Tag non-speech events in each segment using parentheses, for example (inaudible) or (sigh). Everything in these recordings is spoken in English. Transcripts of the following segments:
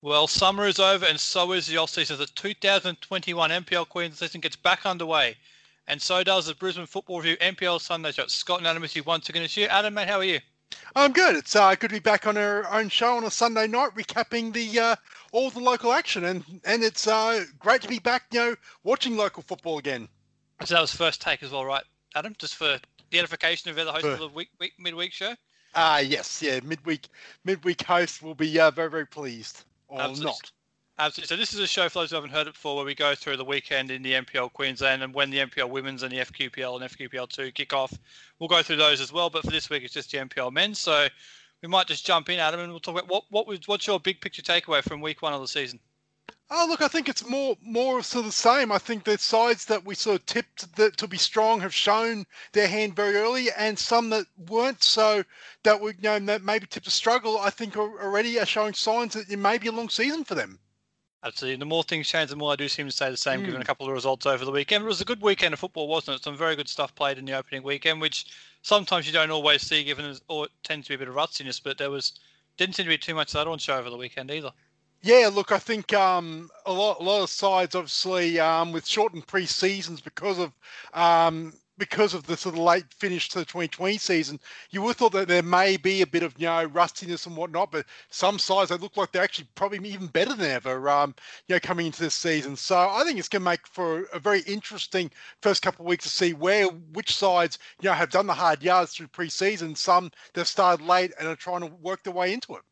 Well, summer is over and so is the off season. The 2021 NPL Queensland season gets back underway. And so does the Brisbane Football Review NPL Sunday show. Scott and Adam with you once again this year. Adam, mate, how are you? I'm good. It's uh, good to be back on our own show on a Sunday night, recapping the uh, all the local action, and and it's uh, great to be back, you know, watching local football again. So that was first take as well, right, Adam? Just for the edification of the host for, of the week, week midweek show. Ah, uh, yes, yeah, midweek midweek host will be uh, very very pleased or Absolutely. not. Absolutely. So this is a show for those who haven't heard it before, where we go through the weekend in the NPL Queensland and when the NPL Women's and the FQPL and FQPL two kick off. We'll go through those as well. But for this week, it's just the NPL men. So we might just jump in, Adam, and we'll talk about what what was what's your big picture takeaway from week one of the season. Oh, look, I think it's more more of sort of the same. I think the sides that we sort of tipped that to be strong have shown their hand very early, and some that weren't so that we you know that maybe tipped to struggle. I think already are showing signs that it may be a long season for them. Absolutely. The more things change, the more I do seem to say the same, mm. given a couple of results over the weekend. It was a good weekend of football, wasn't it? Some very good stuff played in the opening weekend, which sometimes you don't always see, given it tends to be a bit of rustiness. But there was didn't seem to be too much of that on show over the weekend either. Yeah, look, I think um, a lot, a lot of sides, obviously, um, with shortened pre-seasons because of um, because of the sort of late finish to the 2020 season, you would have thought that there may be a bit of you know rustiness and whatnot, but some sides they look like they're actually probably even better than ever. Um, you know, coming into this season, so I think it's going to make for a very interesting first couple of weeks to see where which sides you know have done the hard yards through pre-season. Some they've started late and are trying to work their way into it.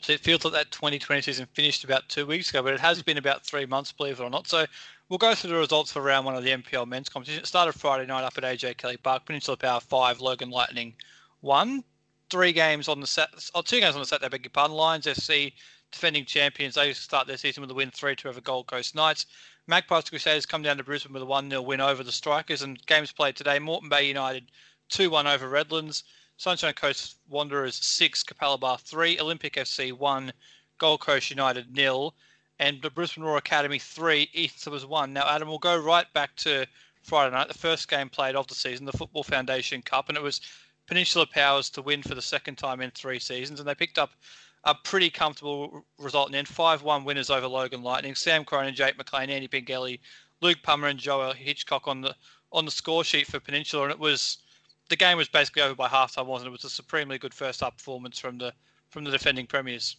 So it feels like that 2020 season finished about two weeks ago, but it has been about three months, believe it or not. So we'll go through the results for round one of the NPL men's competition. It started Friday night up at AJ Kelly Park, Peninsula Power 5, Logan Lightning 1. Three games on the set, oh, two games on the Saturday, beg your pardon. Lions FC, defending champions, they start their season with a win 3 2 over Gold Coast Knights. Magpies Crusaders come down to Brisbane with a 1 0 win over the Strikers, and games played today. Moreton Bay United 2 1 over Redlands. Sunshine Coast Wanderers 6, Capalaba 3, Olympic FC 1, Gold Coast United nil, and the Brisbane Roar Academy three, Eastern was one. Now, Adam, we'll go right back to Friday night, the first game played of the season, the Football Foundation Cup, and it was Peninsula Powers to win for the second time in three seasons, and they picked up a pretty comfortable result in end. 5-1 winners over Logan Lightning. Sam Cronin, Jake McLean, Andy Pengelly, Luke Plummer, and Joel Hitchcock on the on the score sheet for Peninsula, and it was the game was basically over by halftime, wasn't it? It was a supremely good first half performance from the from the defending premiers.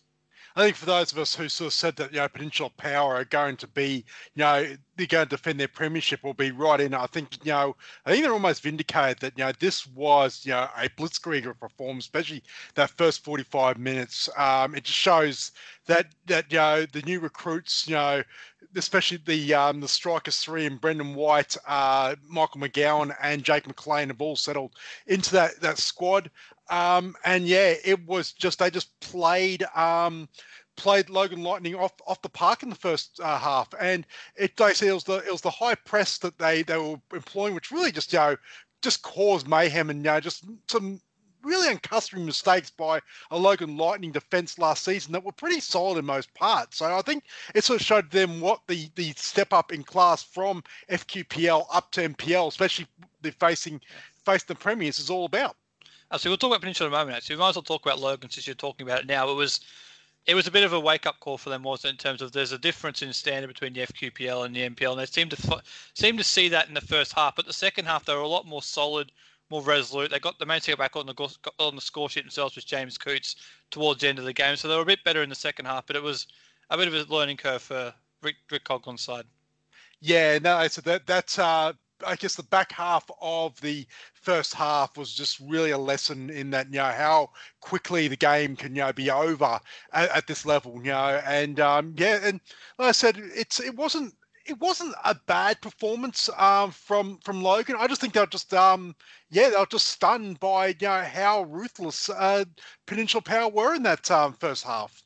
I think for those of us who sort of said that, you know, Peninsula Power are going to be, you know, they're going to defend their premiership will be right in. I think, you know, I think they're almost vindicated that, you know, this was, you know, a blitzkrieg of performance, especially that first 45 minutes. Um, it just shows that, that, you know, the new recruits, you know, especially the um, the strikers three and Brendan White, uh, Michael McGowan, and Jake McLean have all settled into that that squad. Um, and yeah, it was just they just played um, played Logan Lightning off off the park in the first uh, half, and it they said it was the it was the high press that they they were employing, which really just you know just caused mayhem and you know just some really uncustomary mistakes by a Logan Lightning defense last season that were pretty solid in most parts. So I think it sort of showed them what the the step up in class from FQPL up to NPL, especially the facing facing the premiers, is all about. So we'll talk about Peninsula in a moment. Actually, we might as well talk about Logan since you're talking about it now. It was it was a bit of a wake up call for them, wasn't it? In terms of there's a difference in standard between the FQPL and the NPL, and they seemed to seem to see that in the first half. But the second half, they were a lot more solid, more resolute. They got the main back on the on the score sheet themselves with James Coots towards the end of the game, so they were a bit better in the second half. But it was a bit of a learning curve for Rick, Rick Coglin's side. Yeah, no, so that that's uh, I guess the back half of the first half was just really a lesson in that, you know, how quickly the game can, you know, be over at, at this level, you know, and um, yeah, and like I said, it's it wasn't it wasn't a bad performance um, from from Logan. I just think they're just um, yeah, they were just stunned by you know how ruthless uh, Peninsula Power were in that um, first half.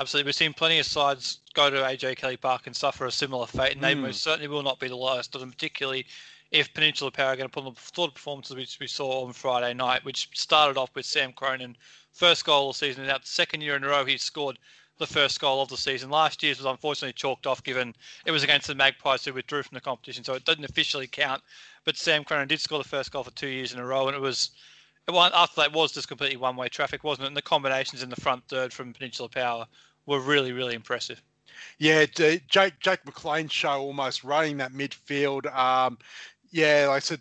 Absolutely. We've seen plenty of sides go to AJ Kelly Park and suffer a similar fate, and they mm. most certainly will not be the last of them, particularly if Peninsula Power are going to put on the sort of performances which we saw on Friday night, which started off with Sam Cronin, first goal of the season. Now, the second year in a row, he's scored the first goal of the season. Last year's was unfortunately chalked off given it was against the Magpies who withdrew from the competition, so it doesn't officially count. But Sam Cronin did score the first goal for two years in a row, and it was after that was just completely one-way traffic, wasn't it? And the combinations in the front third from Peninsula Power were really, really impressive. Yeah, Jake Jake McLean's show almost running that midfield. Um, yeah, like I said,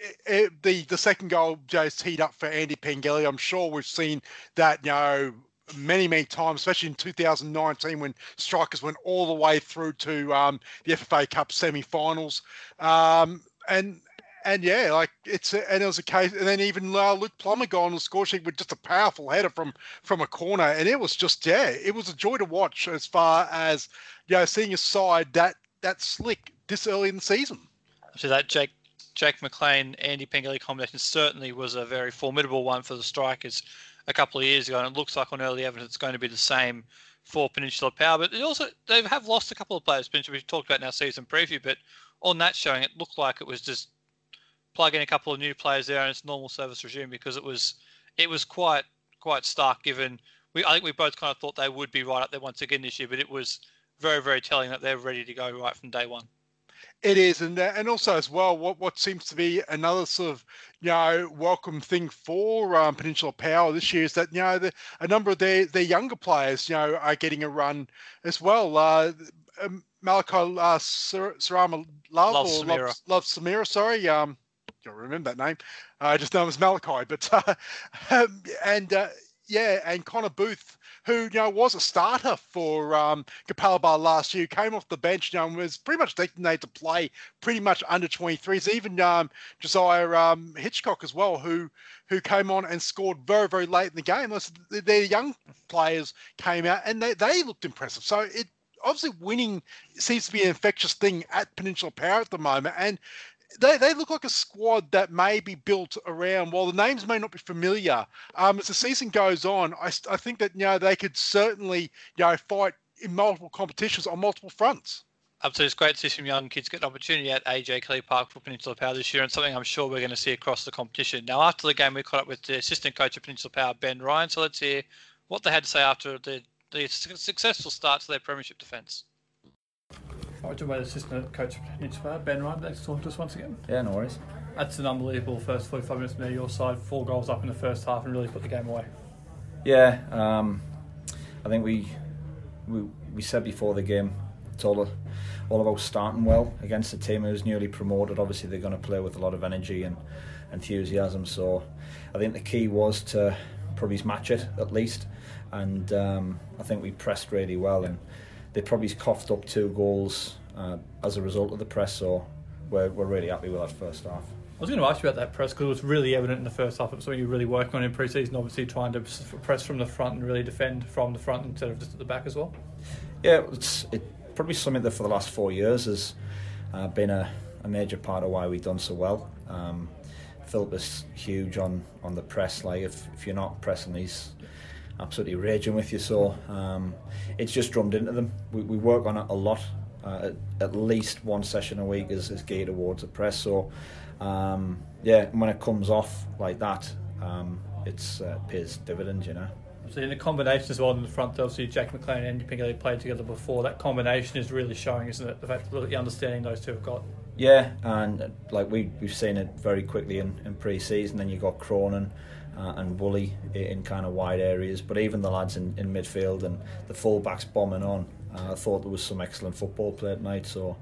it, it, the the second goal just teed up for Andy Pengelly. I'm sure we've seen that, you know, many, many times, especially in 2019 when strikers went all the way through to um, the FFA Cup semi-finals. Um, and and yeah, like it's a, and it was a case, and then even uh, Luke Plummer got on the score sheet with just a powerful header from from a corner, and it was just yeah, it was a joy to watch as far as you know seeing a side that that slick this early in the season. So that Jake Jake McLean Andy Pengelly combination certainly was a very formidable one for the strikers a couple of years ago, and it looks like on early evidence it's going to be the same for Peninsula Power. But also they have lost a couple of players. We've talked about in our season preview, but on that showing, it looked like it was just plug in a couple of new players there and it's normal service resume because it was it was quite quite stark given we I think we both kind of thought they would be right up there once again this year, but it was very very telling that they're ready to go right from day one. It is, and uh, and also as well, what what seems to be another sort of you know welcome thing for um, Peninsula Power this year is that you know the, a number of their their younger players you know are getting a run as well. Uh, um, Malachi uh, Sarama Love, Love or Samira. Love, Love Samira, sorry. Um, I remember that name. Uh, I just know it was Malachi, but uh, (laughs) um, and uh, yeah, and Connor Booth, who you know was a starter for um, Capalaba last year, came off the bench, you know, and was pretty much designated to play pretty much under 23s. Even um, Josiah um, Hitchcock as well, who who came on and scored very very late in the game. Their young players came out and they, they looked impressive. So it obviously winning seems to be an infectious thing at Peninsula Power at the moment, and they, they look like a squad that may be built around. While the names may not be familiar, um, as the season goes on, I, I think that you know they could certainly you know fight in multiple competitions on multiple fronts. Absolutely, it's great to see some young kids get an opportunity at AJ Kelly Park for Peninsula Power this year, and something I'm sure we're going to see across the competition. Now, after the game, we caught up with the assistant coach of Peninsula Power, Ben Ryan. So let's hear what they had to say after the, the successful start to their premiership defence. Right, my assistant coach Peninsula, Ben Ryan. Thanks for talking to us once again. Yeah, no worries. That's an unbelievable first 45 minutes from your side. Four goals up in the first half and really put the game away. Yeah, um, I think we, we we said before the game, it's all all about starting well against a team who's newly promoted. Obviously, they're going to play with a lot of energy and enthusiasm. So, I think the key was to probably match it at least, and um, I think we pressed really well and they probably coughed up two goals uh, as a result of the press. So we're, we're really happy with that first half. I was going to ask you about that press because it was really evident in the first half. It was something you're really working on in pre-season, obviously trying to press from the front and really defend from the front instead of just at the back as well. Yeah, it's it, probably something that for the last four years has uh, been a, a, major part of why we've done so well. Um, Philip is huge on, on the press. Like if, if you're not pressing, he's absolutely raging with you. So um, it's just drummed into them. We, we work on it a lot. Uh, at, at, least one session a week is, is geared towards the press. So um, yeah, when it comes off like that, um, it's uh, pays dividends, you know. So in the combination as well in the front, obviously Jack McLean and Andy Pengelly played together before. That combination is really showing, isn't it? The fact that the understanding those two have got. Yeah, and like we we've seen it very quickly in, in pre-season. Then you got Cronin uh, and Woolley in kind of wide areas. But even the lads in, in midfield and the fullbacks bombing on, uh, I thought there was some excellent football played tonight. So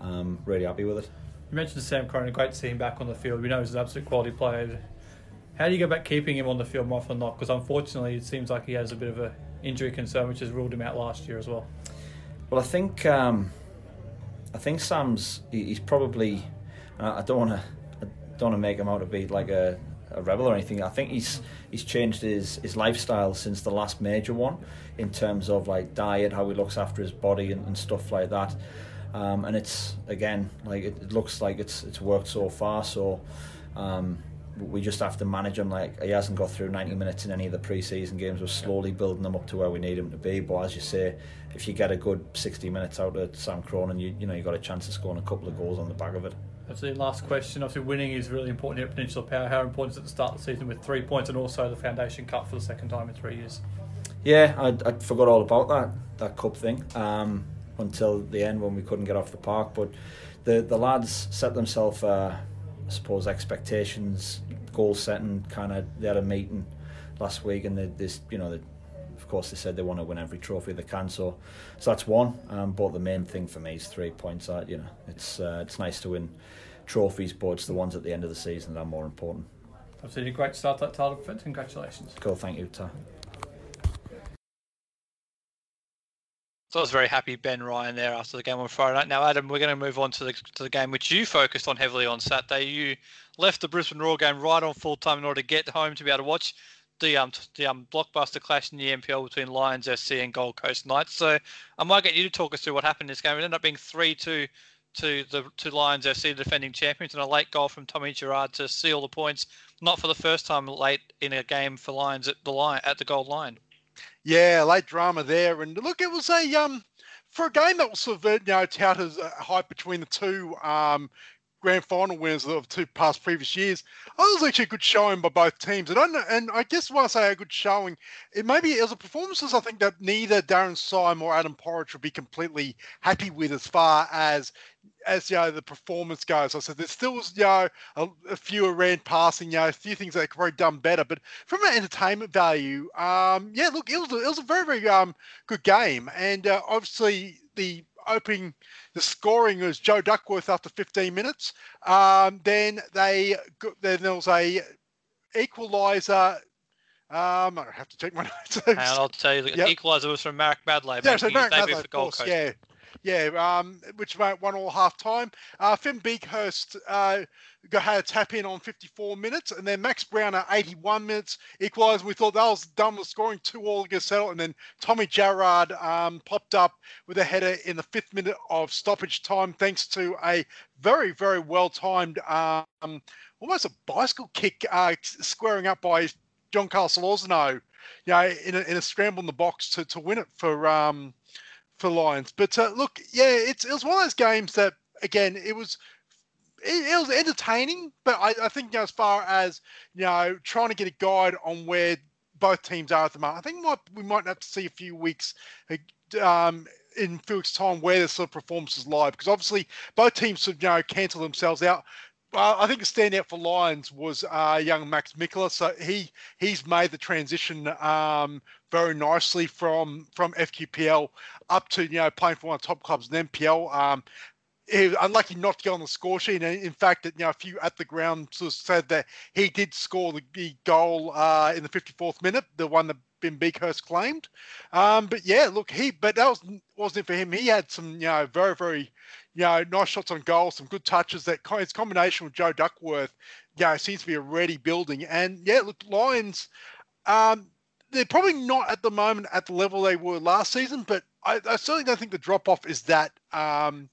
um, really happy with it. You mentioned Sam Cronin, great to see him back on the field. We know he's an absolute quality player. How do you go back keeping him on the field more often than not? Because unfortunately, it seems like he has a bit of a injury concern, which has ruled him out last year as well. Well, I think um, I think Sam's he's probably. I don't want to I don't want to make him out to be like a a rebel or anything. I think he's he's changed his his lifestyle since the last major one, in terms of like diet, how he looks after his body and, and stuff like that. Um, and it's again like it, it, looks like it's it's worked so far. So. Um, we just have to manage him like he hasn't got through 90 minutes in any of the pre-season games we're slowly building him up to where we need him to be but as you say if you get a good 60 minutes out of Sam Cronin you, you know you've got a chance of scoring a couple of goals on the back of it Absolutely. Last question. Obviously, winning is really important here at Peninsula Power. How important is it to start the season with three points and also the Foundation Cup for the second time in three years? Yeah, I, I forgot all about that that cup thing um, until the end when we couldn't get off the park. But the the lads set themselves, uh, I suppose, expectations, goal setting. Kind of, they had a meeting last week, and they, this, you know, they of course, they said they want to win every trophy they can. So, so that's one. Um, but the main thing for me is three points. I, you know, it's uh, it's nice to win trophies, but it's the ones at the end of the season that are more important. Absolutely great start that title defence. Congratulations. Cool, thank you, Tar. So I was very happy Ben Ryan there after the game on Friday night. Now, Adam, we're going to move on to the to the game which you focused on heavily on Saturday. You left the Brisbane Roar game right on full time in order to get home to be able to watch the um the um blockbuster clash in the NPL between Lions FC and Gold Coast Knights. So I might get you to talk us through what happened in this game. It ended up being three two to the to Lions FC, the defending champions, and a late goal from Tommy Gerard to seal the points. Not for the first time late in a game for Lions at the line at the gold line. Yeah, late drama there, and look, it was a um for a game that was sort of you know touted as a hype between the two um grand final winners of two past previous years. I was actually a good showing by both teams, and I and I guess when I say a good showing, it maybe was a performances I think that neither Darren Syme or Adam Porridge would be completely happy with as far as as you know the performance goes. I said there still you know a, a few around passing, you know a few things that could have done better, but from an entertainment value, um, yeah, look, it was it was a very very um good game, and uh, obviously the opening the scoring was Joe Duckworth after 15 minutes. Um, then they then there was a equaliser. Um, I don't have to check my (laughs) notes. and I'll tell you, the yep. equaliser was from Mark Madley. Yeah, so Marek Madley, of course, Coast. yeah. Yeah, um, which went one all half time. Uh, Finn Beekhurst uh, had a tap in on 54 minutes, and then Max Brown at 81 minutes equalised. We thought that was done with scoring two all against settle, and then Tommy Gerard um, popped up with a header in the fifth minute of stoppage time, thanks to a very, very well timed, um, almost a bicycle kick uh, squaring up by John Carl Solorzano, you know, in a, in a scramble in the box to, to win it for um, for Lions. But uh, look, yeah, it's it was one of those games that again it was it, was entertaining, but I, I think you know, as far as you know trying to get a guide on where both teams are at the moment, I think might, we might have to see a few weeks. Um, in weeks' time, where the sort of performances lie, because obviously both teams sort of you know cancel themselves out. Uh, I think the standout for Lions was uh, young Max Mikkola. So he he's made the transition um, very nicely from from FQPL up to you know playing for one of the top clubs in NPL. Um, he was unlucky not to get on the score sheet. And in fact, that you know, a few at the ground sort of said that he did score the, the goal uh, in the 54th minute, the one that Ben Beekhurst claimed. Um, but yeah, look, he but that was wasn't it for him. He had some you know very very you know nice shots on goal, some good touches. That his combination with Joe Duckworth, you know, seems to be already building. And yeah, look, Lions. Um, they're probably not at the moment at the level they were last season, but I, I certainly don't think the drop off is that um,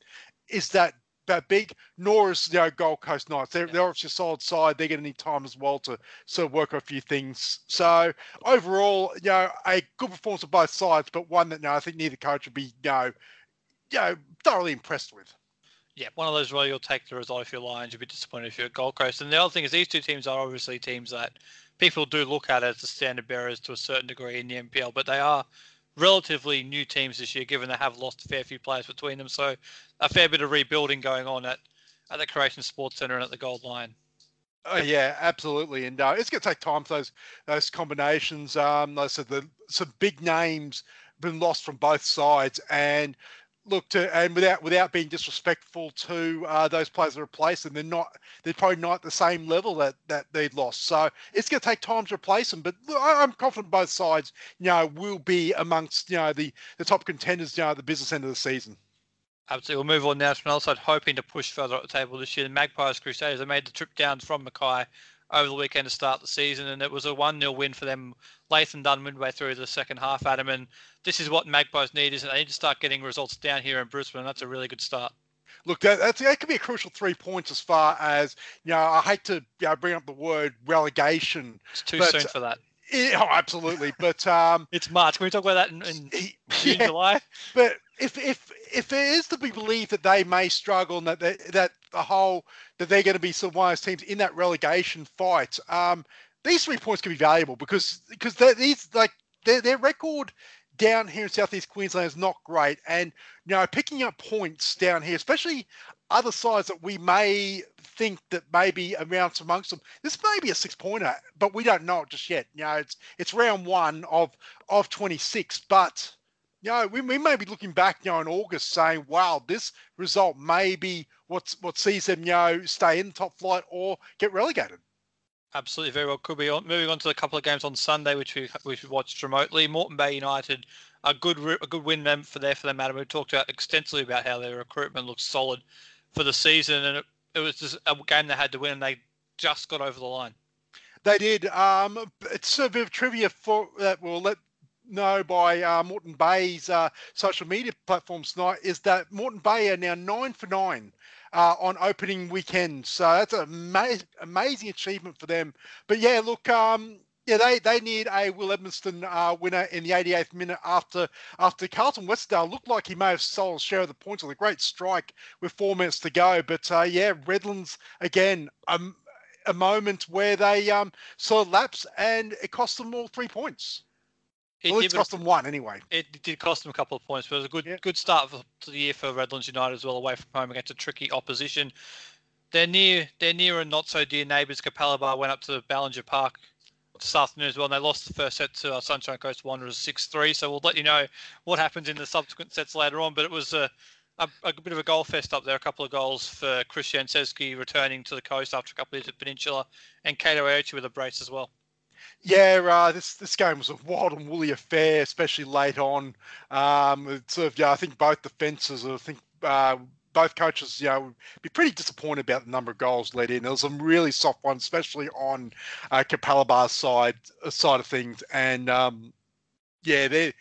is that that big, nor is you know Gold Coast Knights. They're, yeah. they're obviously a solid side. They're going to need time as well to sort of work on a few things. So overall, you know, a good performance of both sides, but one that you know, I think neither coach would be you know, you know, thoroughly impressed with. Yeah, one of those where you'll take the result if you're Lions, you'll be disappointed if you're Gold Coast. And the other thing is these two teams are obviously teams that people do look at as the standard bearers to a certain degree in the NPL, but they are relatively new teams this year, given they have lost a fair few players between them. So a fair bit of rebuilding going on at, at the Croatian Sports Centre and at the Gold Line. Uh, yeah, absolutely, and uh, it's going to take time for those those combinations. Um, I said, the some big names been lost from both sides, and look to and without without being disrespectful to uh, those players that are replace them, they're not they're probably not at the same level that that they'd lost. So it's going to take time to replace them. But I'm confident both sides, you know, will be amongst you know the the top contenders, you know, at the business end of the season. Absolutely. We'll move on now to another side, hoping to push further up the table this year. The Magpies Crusaders have made the trip down from Mackay over the weekend to start the season, and it was a 1 0 win for them late and done midway through the second half, Adam. And this is what Magpies need, isn't? They need to start getting results down here in Brisbane. And that's a really good start. Look, that, that's, that could be a crucial three points as far as, you know, I hate to you know, bring up the word relegation. It's too soon for that. It, oh, absolutely. But um, it's March. Can we talk about that in, in June, (laughs) yeah, July? But if if if it is to be believed that they may struggle and that they, that the whole that they're going to be some of those teams in that relegation fight, um, these three points can be valuable because because these like their their record down here in southeast Queensland is not great, and you know picking up points down here, especially other sides that we may think that maybe amounts amongst them. This may be a six pointer, but we don't know it just yet. You know, it's it's round one of of 26, but you know, we, we may be looking back, you know, in August saying, wow, this result may be what's what sees them, you know, stay in the top flight or get relegated. Absolutely, very well could be. Moving on to a couple of games on Sunday, which we we watched remotely. Moreton Bay United, a good a good win for there for them, Adam. We've talked about extensively about how their recruitment looks solid for the season, and it, it was just a game they had to win, and they just got over the line. They did. Um, it's a bit of trivia for that we'll let know by uh, Moreton Bay's uh, social media platforms tonight is that Moreton Bay are now nine for nine uh, on opening weekend. So that's an ama- amazing achievement for them. But yeah, look, um, yeah, they, they need a Will Edmiston uh, winner in the 88th minute after after Carlton Westdale looked like he may have stolen a share of the points with a great strike with four minutes to go. But uh, yeah, Redlands again. Um, a moment where they um, sort of lapse and it cost them all three points. It well, it cost them one anyway. It did cost them a couple of points, but it was a good yeah. good start for, to the year for Redlands United as well, away from home against a tricky opposition. They're near they're near and not so dear neighbours. Capalaba went up to Ballinger Park this afternoon as well, and they lost the first set to uh, Sunshine Coast Wanderers six three. So we'll let you know what happens in the subsequent sets later on. But it was a, a, a bit of a goal fest up there. A couple of goals for Chris Jancewski returning to the coast after a couple of years at Peninsula, and Kato Aochi with a brace as well. Yeah, uh, this this game was a wild and woolly affair, especially late on. Um, sort of, yeah, I think both defenses, I think uh, both coaches, you know, would be pretty disappointed about the number of goals let in. There was some really soft ones, especially on uh, Capalaba's side uh, side of things, and um, yeah, they're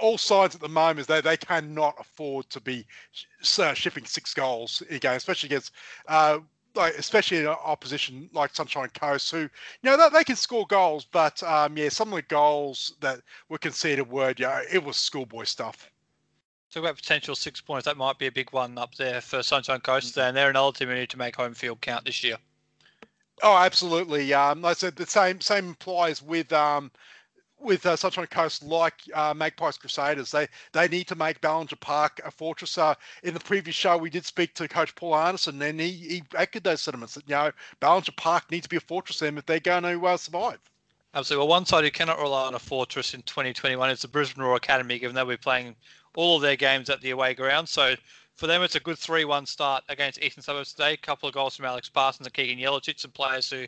all sides at the moment is they they cannot afford to be uh, shipping six goals a game, especially against uh, like especially in opposition like Sunshine Coast, who you know they, they can score goals, but um, yeah, some of the goals that were conceded were yeah, it was schoolboy stuff. Talk about potential six points. That might be a big one up there for Sunshine Coast. Mm-hmm. And they're another team who need to make home field count this year. Oh, absolutely. Um, I said, the same same applies with um, with uh, Sunshine Coast, like uh, Magpies Crusaders, they they need to make Ballinger Park a fortress. Uh, in the previous show, we did speak to Coach Paul Arneson, and he, he echoed those sentiments that you know Ballinger Park needs to be a fortress them if they're going to uh, survive. Absolutely. Well, one side who cannot rely on a fortress in 2021 is the Brisbane Roar Academy, given they'll be playing all of their games at the away ground. So for them, it's a good 3-1 start against Eastern Suburbs today. A couple of goals from Alex Parsons and Keegan Jelacic, some players who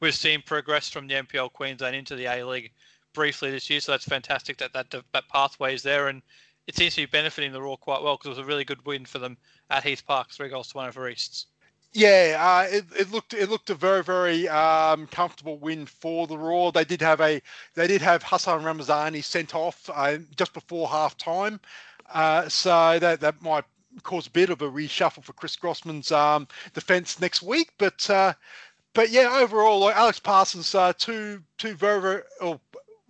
we've seen progress from the NPL Queensland into the A League briefly this year, so that's fantastic that that, that pathway is there, and it seems to be benefiting the Roar quite well because it was a really good win for them at Heath Park, three goals to one over Easts. Yeah, uh, it, it looked it looked a very very um, comfortable win for the Roar. They did have a they did have Hassan Ramazani sent off uh, just before half time, uh, so that that might cause a bit of a reshuffle for Chris Grossman's um, defence next week. But uh, but yeah, overall, like Alex Parsons, uh, two two very very oh,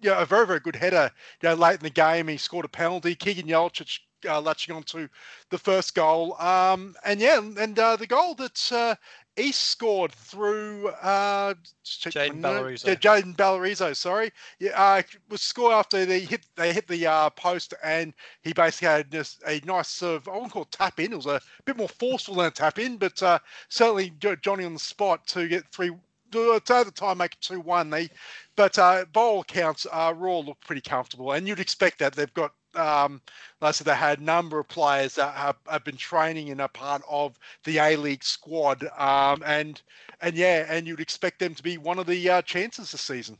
yeah, a very, very good header. You know, late in the game, he scored a penalty. Keegan Jelacic uh, latching on to the first goal. Um, and yeah, and uh, the goal that uh, East scored through uh, Jaden Ballarizo. Yeah, Jaden Ballarizo, sorry. Yeah, uh, was scored after they hit they hit the uh, post, and he basically had just a nice sort of I wouldn't call it tap in. It was a bit more forceful than a tap in, but uh, certainly Johnny on the spot to get three at the time make it two one. They, but uh, by all accounts, uh, Roar looked pretty comfortable, and you'd expect that they've got. Um, like I said, they had a number of players that have, have been training and are part of the A League squad, um, and and yeah, and you'd expect them to be one of the uh, chances this season.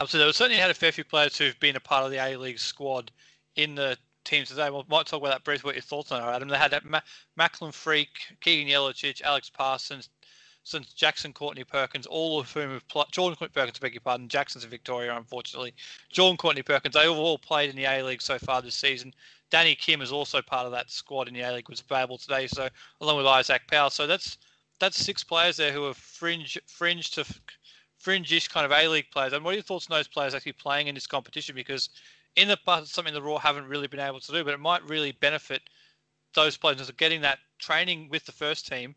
Absolutely, they've certainly had a fair few players who've been a part of the A League squad in the teams today. We might talk about that briefly. What your thoughts on it, Adam? They had Ma- Macklin Freke, Keegan Jelacic, Alex Parsons, since Jackson Courtney Perkins, all of whom have played, Jordan Courtney Perkins, beg your pardon, Jackson's in Victoria, unfortunately. Jordan Courtney Perkins, they all played in the A League so far this season. Danny Kim is also part of that squad in the A League, was available today, so along with Isaac Powell. So that's that's six players there who are fringe fringe to fringe-ish kind of A League players. And what are your thoughts on those players actually playing in this competition? Because in the past, it's something the Roar haven't really been able to do, but it might really benefit those players of getting that training with the first team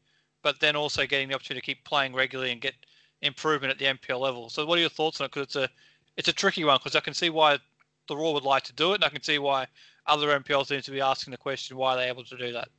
but then also getting the opportunity to keep playing regularly and get improvement at the NPL level. So, what are your thoughts on it? Because it's a it's a tricky one because I can see why the Roar would like to do it, and I can see why other NPLs need to be asking the question why are they're able to do that.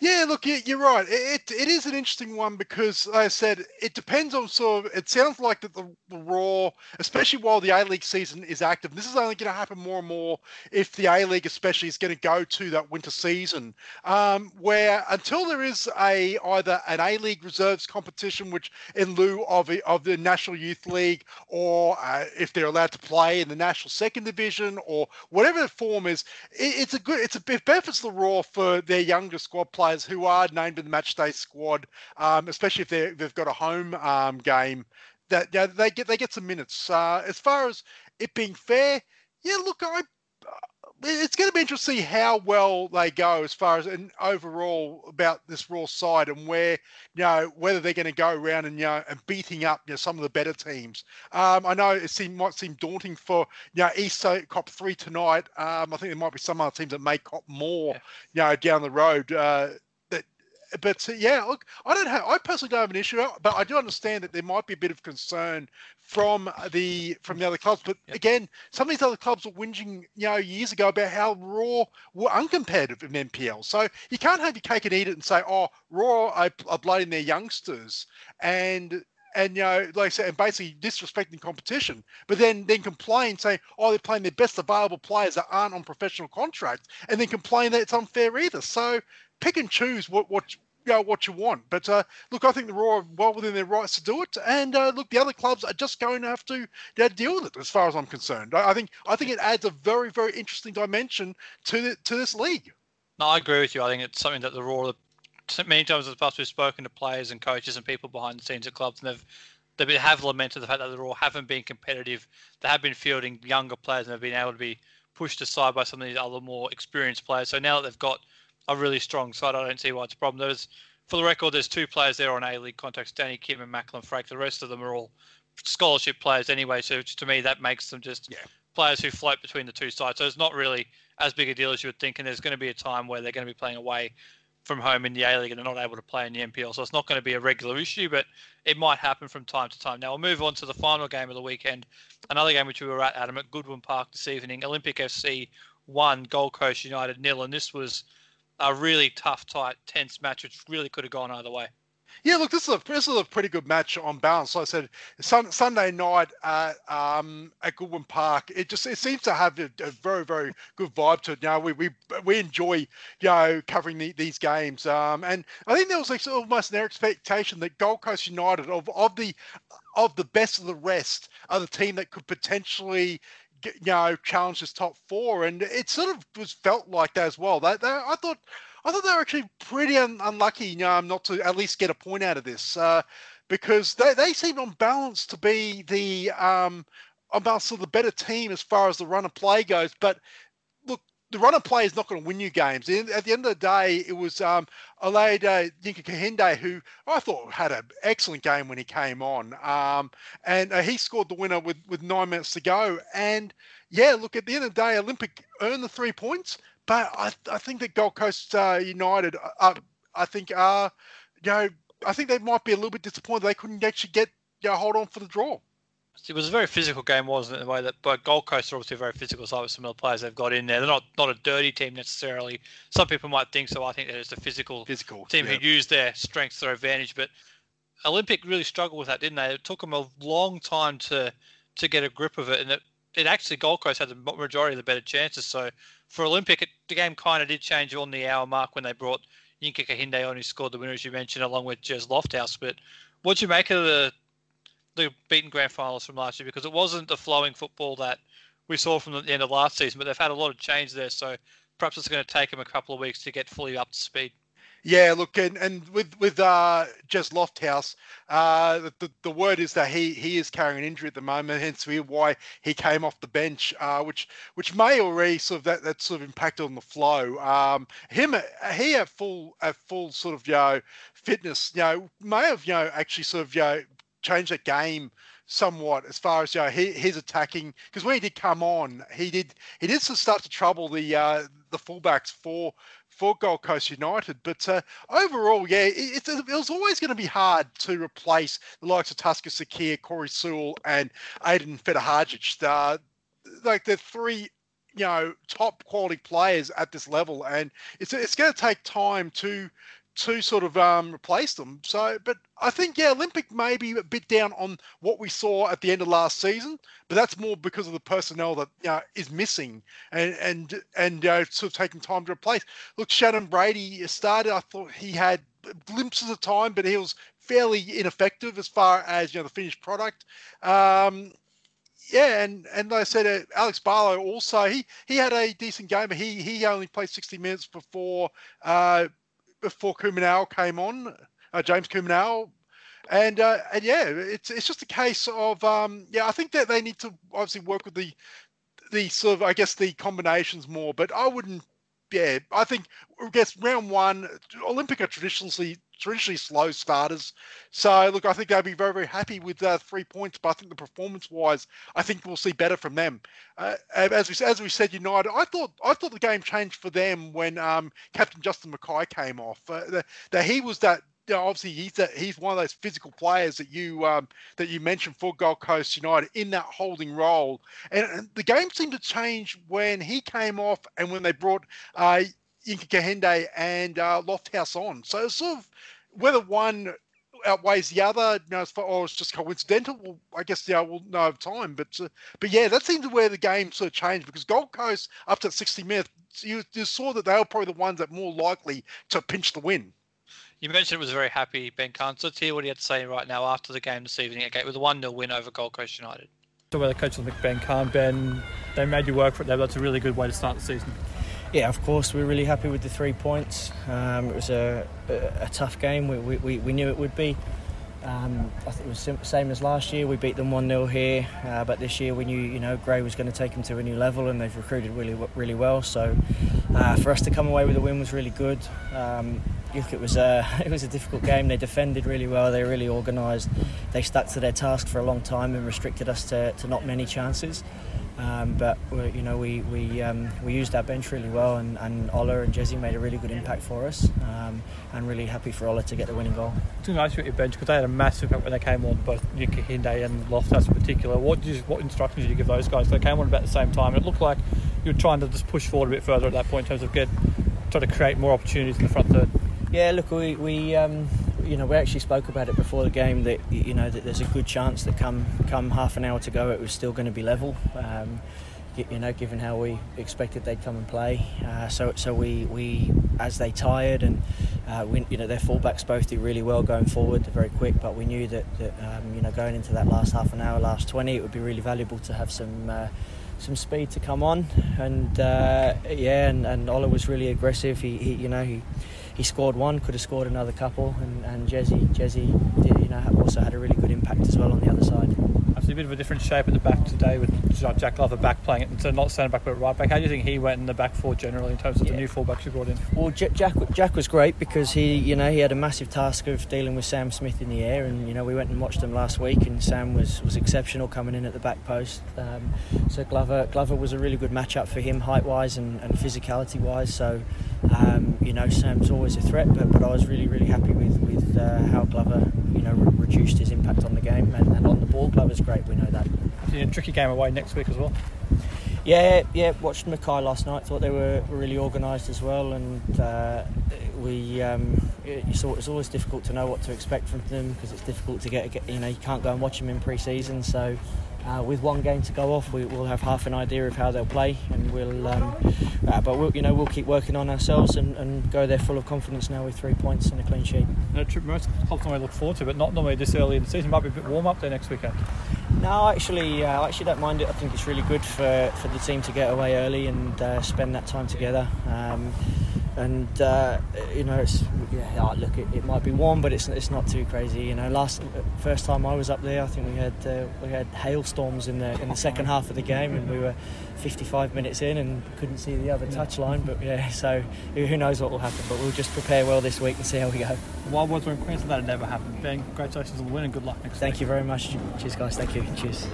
Yeah, look, you're right. It, it is an interesting one because, like I said, it depends on sort of. It sounds like that the, the Roar, especially while the A League season is active, this is only going to happen more and more if the A League, especially, is going to go to that winter season, um, where until there is a either an A League reserves competition, which in lieu of of the National Youth League, or uh, if they're allowed to play in the National Second Division, or whatever the form is, it, it's a good. It's a it benefits the Roar for their younger squad players players who are named in the matchday squad, um, especially if they they've got a home um, game, that yeah, they get they get some minutes. Uh, as far as it being fair, yeah, look, I it's going to be interesting to see how well they go as far as and overall about this Roar side and where you know whether they're going to go around and you know and beating up you know some of the better teams. Um, I know it seem, might seem daunting for you know East cop three tonight. Um, I think there might be some other teams that may cop more yeah. you know down the road. Uh, but uh, yeah, look, I don't have, I personally don't have an issue, but I do understand that there might be a bit of concern from the from the other clubs. But yep. again, some of these other clubs were whinging, you know, years ago about how Roar were uncompetitive in NPL. So you can't have your cake and eat it and say, oh, Roar are, are blooding their youngsters and and you know, like I said, and basically disrespecting competition, but then then complain, say, oh, they're playing their best available players that aren't on professional contracts, and then complain that it's unfair either. So pick and choose what what you know, what you want. But uh, look, I think the Roar are well within their rights to do it, and uh, look, the other clubs are just going to have to deal with it, as far as I'm concerned. I, I, think I think it adds a very very interesting dimension to the, to this league. No, I agree with you. I think it's something that the Roar, many times in the past, we've spoken to players and coaches and people behind the scenes at clubs, and they've they have lamented the fact that the Roar haven't been competitive. They have been fielding younger players and have been able to be pushed aside by some of these other more experienced players. So now that they've got a really strong side. I don't see why it's a problem. There's, for the record, there's two players there on A League contracts, Danny Kim and Macklin Freke. The rest of them are all scholarship players anyway. So to me, that makes them just yeah. players who float between the two sides. So it's not really as big a deal as you would think. And there's going to be a time where they're going to be playing away from home in the A League and they're not able to play in the NPL. So it's not going to be a regular issue, but it might happen from time to time. Now we'll move on to the final game of the weekend. Another game which we were at, Adam, at Goodwin Park this evening. Olympic FC one, Gold Coast United nil, and this was a really tough, tight, tense match, which really could have gone either way. Yeah, look, this is a this is a pretty good match on balance. Like I said, sun, Sunday night at um, at Goodwin Park, it just it seems to have a, a, very very good vibe to it. You know, we we, we enjoy you know covering the, these games, um, and I think there was like almost an expectation that Gold Coast United of of the of the best of the rest are the team that could potentially you know, challenge this top four, and it sort of was felt like that as well. They, they, I thought, I thought they were actually pretty un, unlucky, you know, not to at least get a point out of this, uh, because they, they seemed on balance to be the um, on balance of the better team as far as the run of play goes. But the run of play is not going to win you games. At the end of the day, it was um, Aleda Yinka Kahinde, who I thought had an excellent game when he came on. Um, and uh, he scored the winner with, with nine minutes to go. And yeah, look, at the end of the day, Olympic earned the three points. But I, I think that Gold Coast uh, United, uh, uh I think, are, you know, I think they might be a little bit disappointed they couldn't actually get, you know, hold on for the draw it was a very physical game, wasn't it? The way that but Gold Coast are obviously a very physical side with some of the players they've got in there. They're not not a dirty team necessarily. Some people might think so. I think they're just a physical, physical team yeah. who use their strengths to their advantage. But Olympic really struggled with that, didn't they? It took them a long time to to get a grip of it, and it, it actually Gold Coast had the majority of the better chances. So for Olympic, it, the game kind of did change on the hour mark when they brought Yinka Kahinde on, who scored the winner, as you mentioned, along with Jez Lofthouse. But what do you make of the the beaten grand finals from last year because it wasn't the flowing football that we saw from the end of last season, but they've had a lot of change there. So perhaps it's going to take them a couple of weeks to get fully up to speed. Yeah, look, and, and with with uh, Jez Lofthouse, uh, the, the word is that he he is carrying an injury at the moment, hence why he came off the bench, uh, which which may already sort of that, that sort of impacted on the flow. Um, him he at full at full sort of you know fitness, you know, may have you know actually sort of you know changed the game somewhat as far as you know, his attacking because when he did come on, he did he did start to trouble the uh, the fullbacks for for Gold Coast United. But uh, overall, yeah, it, it, was always going to be hard to replace the likes of Tusker Sakir, Corey Sewell, and Aiden Fetahajic. Uh, like the three you know top quality players at this level, and it's it's going to take time to to sort of um, replace them. So, but I think yeah, Olympic may be a bit down on what we saw at the end of last season, but that's more because of the personnel that you know, is missing and and and uh, sort of taking time to replace. Look, Shannon Brady started. I thought he had glimpses of time, but he was fairly ineffective as far as you know the finished product. Um, yeah, and and like I said, uh, Alex Barlow also he he had a decent game. But he he only played 60 minutes before uh, before Kumanau came on, uh, James Kumanau. And uh, and yeah, it's it's just a case of um, yeah. I think that they need to obviously work with the the sort of I guess the combinations more. But I wouldn't. Yeah, I think I guess round one, Olympic are traditionally traditionally slow starters. So look, I think they'll be very very happy with uh, three points. But I think the performance wise, I think we'll see better from them. Uh, as we as we said, United. I thought I thought the game changed for them when um, Captain Justin McKay came off. Uh, that he was that you know, obviously he's a, he's one of those physical players that you um, that you mentioned for Gold Coast United in that holding role, and, and, the game seemed to change when he came off and when they brought uh, Inka Kahinde and uh, Lofthouse on. So it's sort of whether one outweighs the other, you know, or it's just coincidental. Well, I guess yeah, we'll know over time. But uh, but yeah, that seems to where the game sort of changed because Gold Coast up to 60 minutes, you, you saw that they were probably the ones that more likely to pinch the win. You mentioned it was very happy, Ben Cahn. So let's hear what he had to say right now after the game this evening Okay, with a 1 0 win over Gold Coast United. So, where the coach like Ben Cahn, Ben, they made you work for it there. That's a really good way to start the season. Yeah, of course, we're really happy with the three points. Um, it was a, a, a, tough game. We, we, we knew it would be. Um, I think it was the same as last year. We beat them 1 0 here, uh, but this year we knew you know Gray was going to take them to a new level, and they've recruited really really well. So uh, for us to come away with a win was really good. Um, it was a (laughs) it was a difficult game. They defended really well. They really organised. They stuck to their task for a long time and restricted us to, to not many chances. Um, but you know we we um, we used our bench really well, and, and Ola and Jesse made a really good impact for us. Um, and really happy for Ola to get the winning goal. It's nice with your bench because they had a massive impact when they came on, both Yuka Hinde and Loftus in particular. What you, what instructions did you give those guys? They came on about the same time, and it looked like you were trying to just push forward a bit further at that point in terms of get try to create more opportunities in the front third. Yeah, look, we, we um, you know we actually spoke about it before the game that you know that there's a good chance that come come half an hour to go it was still going to be level. Um, you know, given how we expected they'd come and play, uh, so so we, we as they tired and uh, we, you know their fullbacks both do really well going forward. They're very quick, but we knew that, that um, you know going into that last half an hour, last 20, it would be really valuable to have some. Uh, some speed to come on, and uh, yeah, and, and Ola was really aggressive. He, he you know, he he scored one, could have scored another couple, and, and Jesse, Jesse you know, also had a really good impact as well on the other side. Actually, a bit of a different shape at the back today with Jack Glover back playing it, so not centre back but right back. How do you think he went in the back four generally in terms of yeah. the new fullbacks you brought in? Well, Jack Jack was great because he, you know, he had a massive task of dealing with Sam Smith in the air, and you know we went and watched him last week, and Sam was, was exceptional coming in at the back post. Um, so Glover Glover was a really good matchup for him height wise and, and physicality wise. So um, you know Sam's always a threat, but, but I was really really happy with with uh, how Glover you know re- reduced his impact on the game and, and on the ball. Glover's great, we know that. Yeah, tricky game away next week as well. Yeah, yeah. Watched Mackay last night. Thought they were really organised as well, and uh, we. Um, you saw it's always difficult to know what to expect from them because it's difficult to get, get. You know, you can't go and watch them in pre-season, so uh, with one game to go off, we, will have half an idea of how they'll play, and we'll. Um, uh, but we'll, you know, we'll keep working on ourselves and, and, go there full of confidence now with three points and a clean sheet. No, most clubs normally look forward to, but not normally this early in the season. Might be a bit warm up there next weekend. No, actually, uh, I actually don't mind it. I think it's really good for, for the team to get away early and uh, spend that time together. Um, and uh, you know, it's yeah, look, it, it, might be warm, but it's it's not too crazy. You know, last first time I was up there, I think we had uh, we had hailstorms in the in the second half of the game, and we were 55 minutes in and couldn't see the other touchline. But yeah, (laughs) so who knows what will happen? But we'll just prepare well this week and see how we go. Wild Words were in Queensland, that never happened. Ben, congratulations on the win and good luck next week. Thank week. you very much. Cheers, guys. Thank you. Cheers.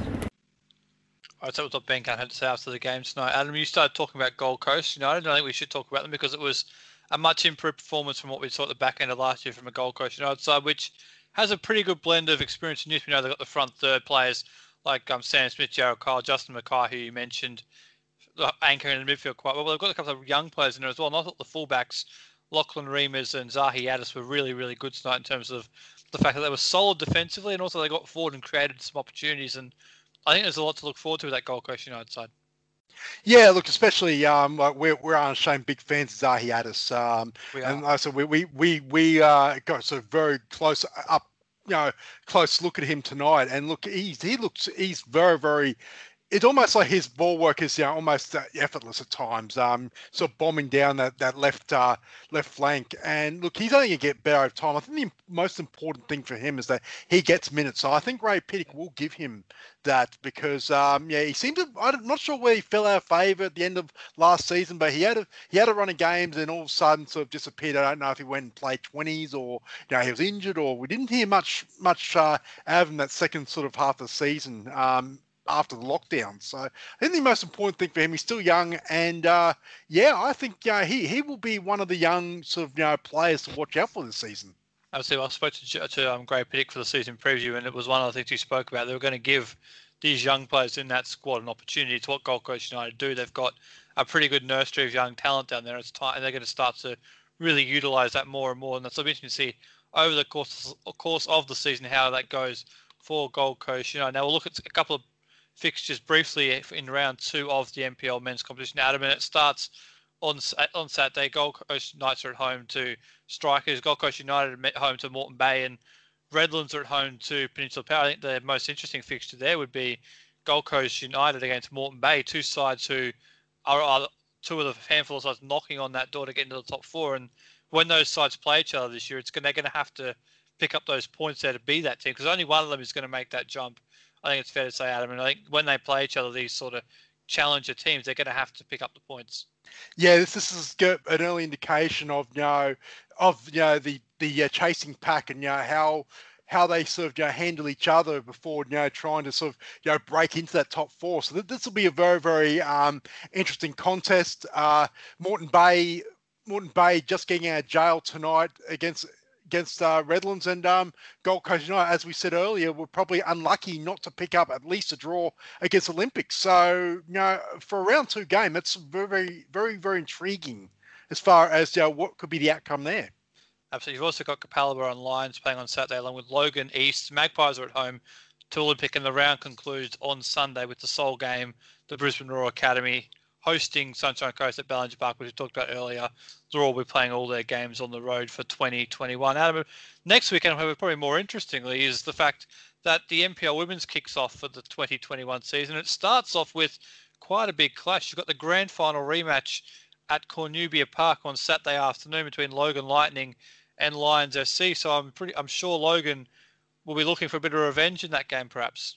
Right, so what Ben to say after the game tonight. Adam, you started talking about Gold Coast United. I think we should talk about them because it was a much improved performance from what we saw at the back end of last year from a Gold Coast United side, which has a pretty good blend of experience and youth. We know they've got the front third players like um, Sam Smith, Jared Kyle, Justin McKay, who you mentioned, anchoring in the midfield quite well. They've got a couple of young players in there as well. And I thought the fullbacks, Lachlan Reimers and Zahi Addis, were really, really good tonight in terms of the fact that they were solid defensively and also they got forward and created some opportunities. And I think there's a lot to look forward to with that Gold Coast United side. Yeah, look, especially um, like we're we're unashamed big fans of Zahi Addis. Um, and uh, so we we we we uh, got sort of very close up, you know, close look at him tonight. And look, he's he looks he's very very. It's almost like his ball work is you know, almost effortless at times. Um, sort of bombing down that that left uh, left flank. And look, he's only gonna get better over time. I think the most important thing for him is that he gets minutes. So I think Ray Piddick will give him that because um, yeah, he seemed to. I'm not sure where he fell out of favour at the end of last season, but he had a he had a run of games and all of a sudden sort of disappeared. I don't know if he went and played twenties or you know he was injured or we didn't hear much much uh, out of him that second sort of half of the season. Um, after the lockdown, so I think the most important thing for him, he's still young, and uh, yeah, I think uh, he he will be one of the young sort of you know players to watch out for this season. Obviously, I spoke to, to um, Ray Piddick for the season preview, and it was one of the things he spoke about. They were going to give these young players in that squad an opportunity to what Gold Coast United do. They've got a pretty good nursery of young talent down there. It's time, and they're going to start to really utilise that more and more. And that's interesting to see over the course course of the season how that goes for Gold Coast United. Now we'll look at a couple of fixtures briefly in round two of the NPL men's competition. Adam, and it starts on on Saturday. Gold Coast Knights are at home to Strikers. Gold Coast United at home to Moreton Bay, and Redlands are at home to Peninsula Power. I think the most interesting fixture there would be Gold Coast United against Moreton Bay, two sides who are, are two of the handful of sides knocking on that door to get into the top four. And when those sides play each other this year, it's they're going to have to pick up those points there to be that team because only one of them is going to make that jump. I think it's fair to say, Adam. And I think when they play each other, these sort of challenger teams, they're going to have to pick up the points. Yeah, this, this is an early indication of you know of you know the the uh, chasing pack and you know how how they sort of you know, handle each other before you know trying to sort of you know break into that top four. So th- this will be a very very um, interesting contest. Uh, Bay, Moreton Bay just getting out of jail tonight against against uh, Redlands and um, Gold Coast United. As we said earlier, were probably unlucky not to pick up at least a draw against Olympics. So you know for a round two game, it's very very very intriguing as far as know, what could be the outcome there. Absolutely. You've also got Capalaba on lines playing on Saturday along with Logan East. Magpies are at home to Olympic, and the round concludes on Sunday with the sole game, the Brisbane Roar Academy hosting Sunshine Coast at Ballinger Park, which we talked about earlier. They'll all be playing all their games on the road for 2021. Adam, next weekend, probably more interestingly, is the fact that the NPL Women's kicks off for the 2021 season. It starts off with quite a big clash. You've got the grand final rematch at Cornubia Park on Saturday afternoon between Logan Lightning and Lions FC. So I'm pretty I'm sure Logan will be looking for a bit of revenge in that game, perhaps.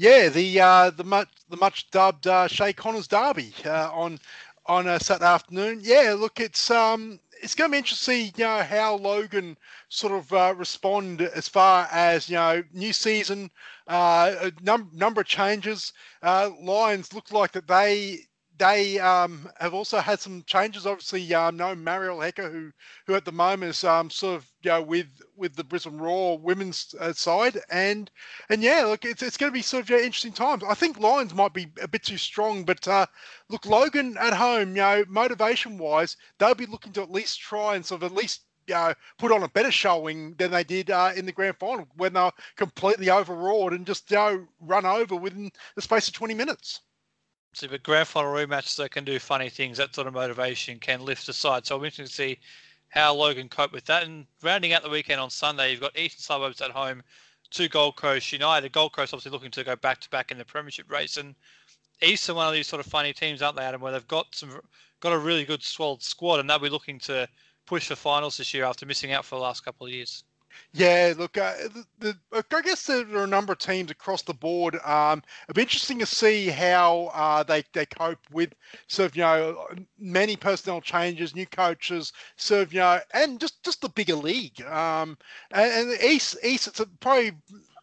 Yeah, the uh, the much the much dubbed uh, Shay Connors Derby uh, on on a Saturday afternoon. Yeah, look, it's um it's going to be interesting you know how Logan sort of uh, respond as far as you know new season, uh, a num- number of changes. Uh, Lions look like that they they um, have also had some changes. Obviously, um, no Mariel Hecher, who who at the moment is um, sort of you know with with the Brisbane Roar women's uh, side, and and yeah, look, it's it's going to be sort of yeah, interesting times. I think Lions might be a bit too strong, but uh, look, Logan at home, you know, motivation wise, they'll be looking to at least try and sort of at least uh, put on a better showing than they did uh, in the grand final when they were completely overawed and just you know, run over within the space of 20 minutes. So, but grand final rematches, they can do funny things. That sort of motivation can lift a side. So, I'm interested to see how Logan cope with that. And rounding out the weekend on Sunday, you've got Eastern Suburbs at home to Gold Coast United. Gold Coast obviously looking to go back to back in the Premiership race. And Eastern one of these sort of funny teams, aren't they, Adam? Where they've got some got a really good swelled squad, and they'll be looking to push for finals this year after missing out for the last couple of years. Yeah, look, uh, the, the, I guess there are a number of teams across the board. Um, it'll be interesting to see how uh, they, they cope with sort of, you know, many personnel changes, new coaches, sort of, you know, and just, just the bigger league. Um, and, and the East, East, it's probably,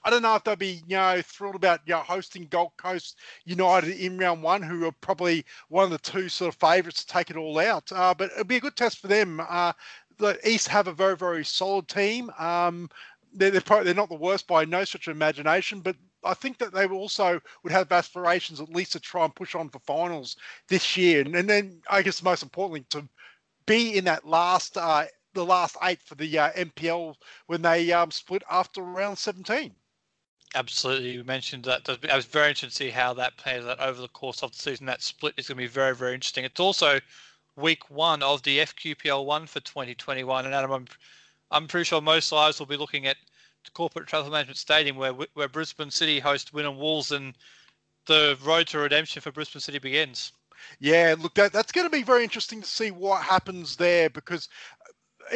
I don't know if they'll be, you know, thrilled about, you know, hosting Gold Coast United in round one, who are probably one of the two sort of favourites to take it all out. Uh, but it'll be a good test for them. Uh, the East have a very very solid team. Um, they're they're, probably, they're not the worst by no stretch of imagination, but I think that they also would have aspirations at least to try and push on for finals this year, and, and then I guess most importantly to be in that last uh, the last eight for the uh, NPL when they um, split after round 17. Absolutely, you mentioned that. I was very interested to see how that plays out over the course of the season. That split is going to be very, very interesting. It's also week one of the FQPL one for 2021, and Adam, I'm, I'm pretty sure most lives will be looking at the Corporate Travel Management Stadium where where Brisbane City host Wynnum Wolves, and the road to redemption for Brisbane City begins. Yeah, look, that, that's going to be very interesting to see what happens there because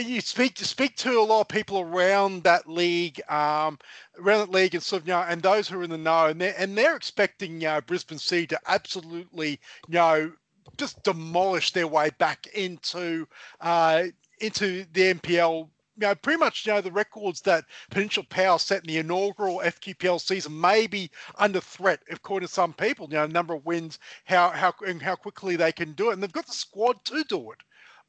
you speak to speak to a lot of people around that league, um, around that league, and sort and those who are in the know, and they're and they're expecting you know, Brisbane City to absolutely you know just demolish their way back into uh, into the NPL. You know, pretty much, you know, the records that Peninsula Power set in the inaugural FQPL season may be under threat, according to some people. You know, number of wins, how how and how quickly they can do it, and they've got the squad to do it.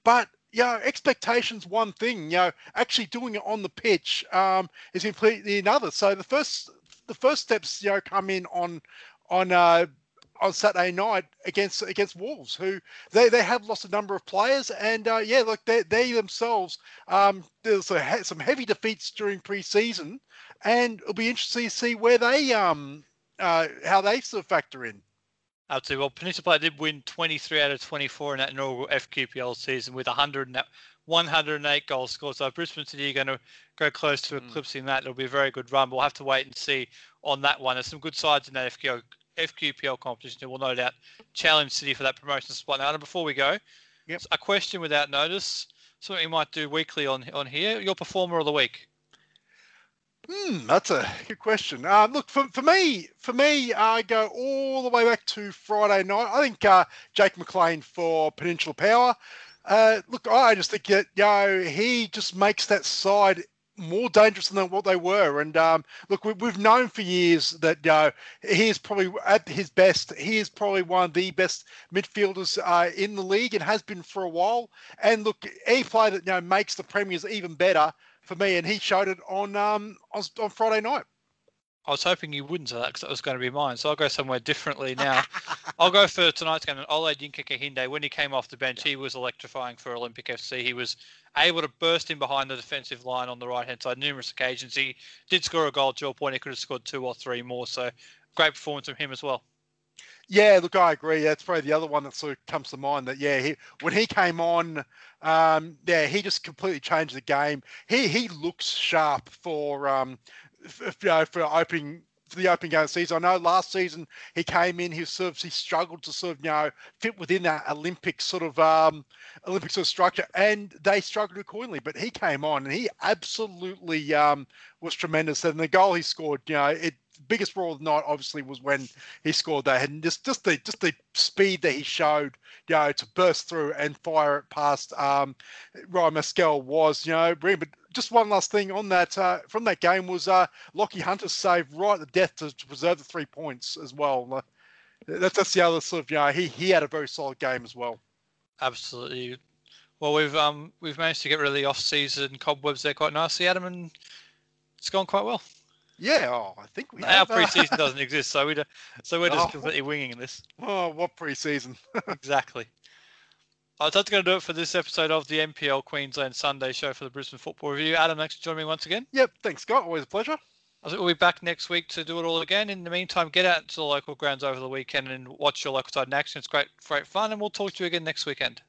But you know, expectations one thing. You know, actually doing it on the pitch um, is completely another. So the first the first steps you know come in on on uh, on Saturday night against against Wolves, who they, they have lost a number of players, and uh, yeah, look, they, they themselves um, there's a, some heavy defeats during pre-season, and it'll be interesting to see where they um uh, how they sort of factor in. Absolutely. Well, Peninsula did win 23 out of 24 in that inaugural FQPL season with 100 108 goals scored. So Brisbane City are going to go close to hmm. eclipsing mm. that. It'll be a very good run. But we'll have to wait and see on that one. There's some good sides in that FQPL, FQPL competition who will no doubt challenge City for that promotion spot. Now, and before we go, yep. a question without notice, something we might do weekly on on here. Your performer of the week. Hmm, that's a good question. Uh, look, for, for me, for me, I go all the way back to Friday night. I think uh, Jake McLean for Peninsula Power. Uh, look, I just think that you know he just makes that side more dangerous than what they were. And um, look, we, have known for years that know, he is probably at his best. He is probably one of the best midfielders uh, in the league and has been for a while. And look, any player that you know makes the premiers even better for me, and he showed it on um on, on Friday night. I was hoping you wouldn't say that because that was going to be mine. So I'll go somewhere differently now. (laughs) I'll go for tonight's game. And Ole Dinka Kahinde, when he came off the bench, he was electrifying for Olympic FC. He was able to burst in behind the defensive line on the right hand side numerous occasions. He did score a goal to a point. He could have scored two or three more. So great performance from him as well. Yeah, look, I agree. That's probably the other one that sort of comes to mind. That yeah, he, when he came on, um, yeah, he just completely changed the game. He he looks sharp for um, for, you know, for opening for the opening game season. I know last season he came in, he sort of he struggled to sort of you know fit within that Olympic sort of um, Olympic sort of structure, and they struggled accordingly. But he came on and he absolutely um, was tremendous. And the goal he scored, you know, it biggest role of the night obviously was when he scored that, and just just the just the speed that he showed, you know, to burst through and fire it past um, Ryan Mescal was, you know, brilliant. But just one last thing on that uh, from that game was uh, Lockie Hunter's save right at the death to, to preserve the three points as well. Uh, that's that's the other sort of you know he he had a very solid game as well. Absolutely. Well, we've um we've managed to get rid of the off-season cobwebs there quite nicely, Adam, and it's gone quite well. Yeah, oh, I think we. Our have, uh, preseason (laughs) doesn't exist, so we so we're just oh, completely winging this. Oh, what preseason? (laughs) exactly. Oh, that's going to do it for this episode of the NPL Queensland Sunday show for the Brisbane Football Review. Adam, thanks for joining me once again. Yep, thanks, Scott. Always a pleasure. I think we'll be back next week to do it all again. In the meantime, get out to the local grounds over the weekend and watch your local side in action. It's great, great fun, and we'll talk to you again next weekend.